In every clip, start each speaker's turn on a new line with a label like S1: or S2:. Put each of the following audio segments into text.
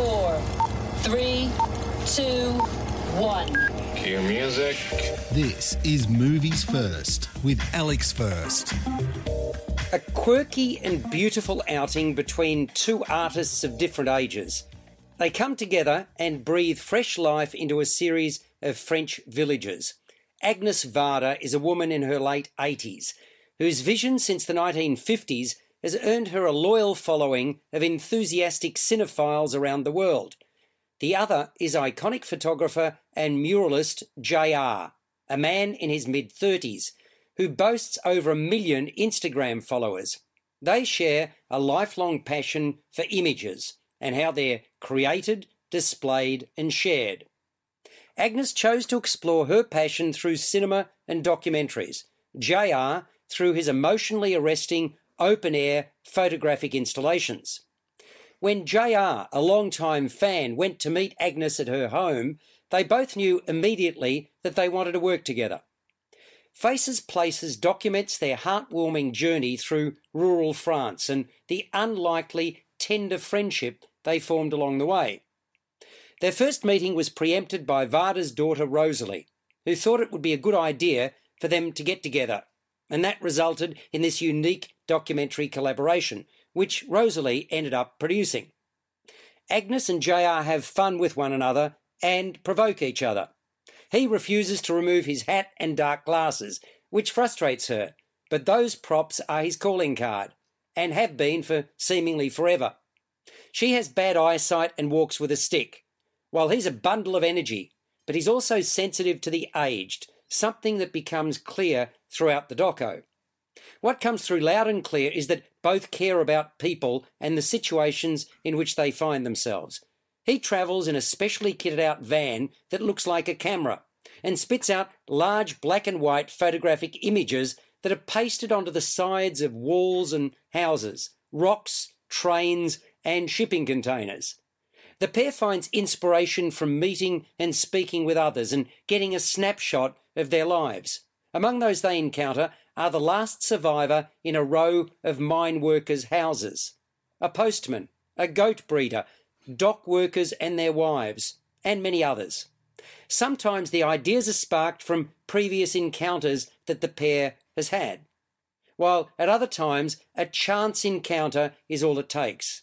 S1: Five, four, three, two, one.
S2: Cue music.
S3: This is Movies First with Alex First.
S4: A quirky and beautiful outing between two artists of different ages. They come together and breathe fresh life into a series of French villages. Agnes Varda is a woman in her late 80s whose vision since the 1950s has earned her a loyal following of enthusiastic cinephiles around the world. The other is iconic photographer and muralist JR, a man in his mid 30s who boasts over a million Instagram followers. They share a lifelong passion for images and how they're created, displayed, and shared. Agnes chose to explore her passion through cinema and documentaries, JR through his emotionally arresting open air photographic installations. When JR, a long-time fan, went to meet Agnes at her home, they both knew immediately that they wanted to work together. Faces Places documents their heartwarming journey through rural France and the unlikely, tender friendship they formed along the way. Their first meeting was preempted by Varda's daughter Rosalie, who thought it would be a good idea for them to get together, and that resulted in this unique documentary collaboration, which Rosalie ended up producing. Agnes and JR have fun with one another and provoke each other. He refuses to remove his hat and dark glasses, which frustrates her, but those props are his calling card, and have been for seemingly forever. She has bad eyesight and walks with a stick, while he's a bundle of energy, but he's also sensitive to the aged, something that becomes clear throughout the doco. What comes through loud and clear is that both care about people and the situations in which they find themselves. He travels in a specially kitted out van that looks like a camera and spits out large black and white photographic images that are pasted onto the sides of walls and houses, rocks, trains, and shipping containers. The pair finds inspiration from meeting and speaking with others and getting a snapshot of their lives. Among those they encounter are the last survivor in a row of mine workers' houses, a postman, a goat breeder, dock workers and their wives, and many others. Sometimes the ideas are sparked from previous encounters that the pair has had, while at other times a chance encounter is all it takes.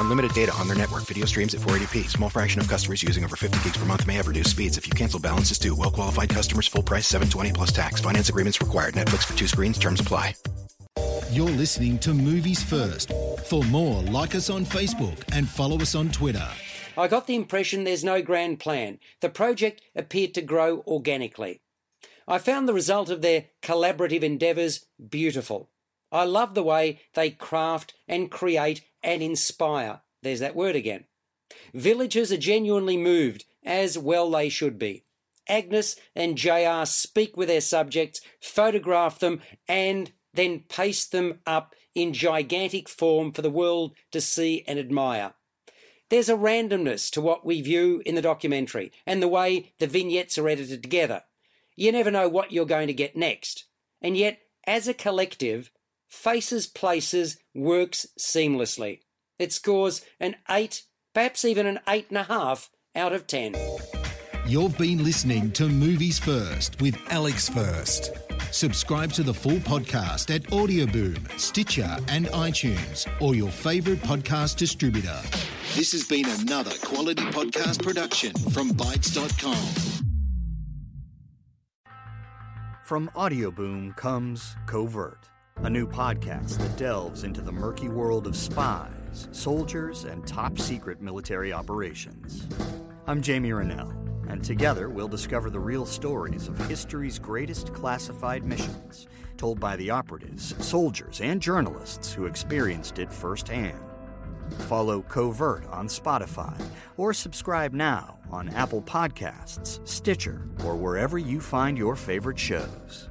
S5: Unlimited data on their network. Video streams at 480p. Small fraction of customers using over 50 gigs per month may have reduced speeds. If you cancel, balances is due. Well qualified customers, full price, 720 plus tax. Finance agreements required. Netflix for two screens. Terms apply.
S3: You're listening to Movies First. For more, like us on Facebook and follow us on Twitter.
S4: I got the impression there's no grand plan. The project appeared to grow organically. I found the result of their collaborative endeavours beautiful. I love the way they craft and create and inspire. There's that word again. Villagers are genuinely moved, as well they should be. Agnes and JR speak with their subjects, photograph them, and then paste them up in gigantic form for the world to see and admire. There's a randomness to what we view in the documentary and the way the vignettes are edited together. You never know what you're going to get next. And yet, as a collective, Faces Places works seamlessly. It scores an 8, perhaps even an 8.5 out of 10.
S3: You've been listening to Movies First with Alex First. Subscribe to the full podcast at Audioboom, Stitcher, and iTunes, or your favourite podcast distributor. This has been another quality podcast production from Bytes.com.
S6: From Audioboom comes Covert,
S2: a new podcast that delves into the murky world of spies, soldiers, and top secret military operations. I'm Jamie Rennell, and together we'll discover the real stories of history's greatest classified missions, told by the operatives, soldiers, and journalists who experienced it firsthand. Follow Covert on Spotify or subscribe now on Apple Podcasts, Stitcher, or wherever you find your favorite shows.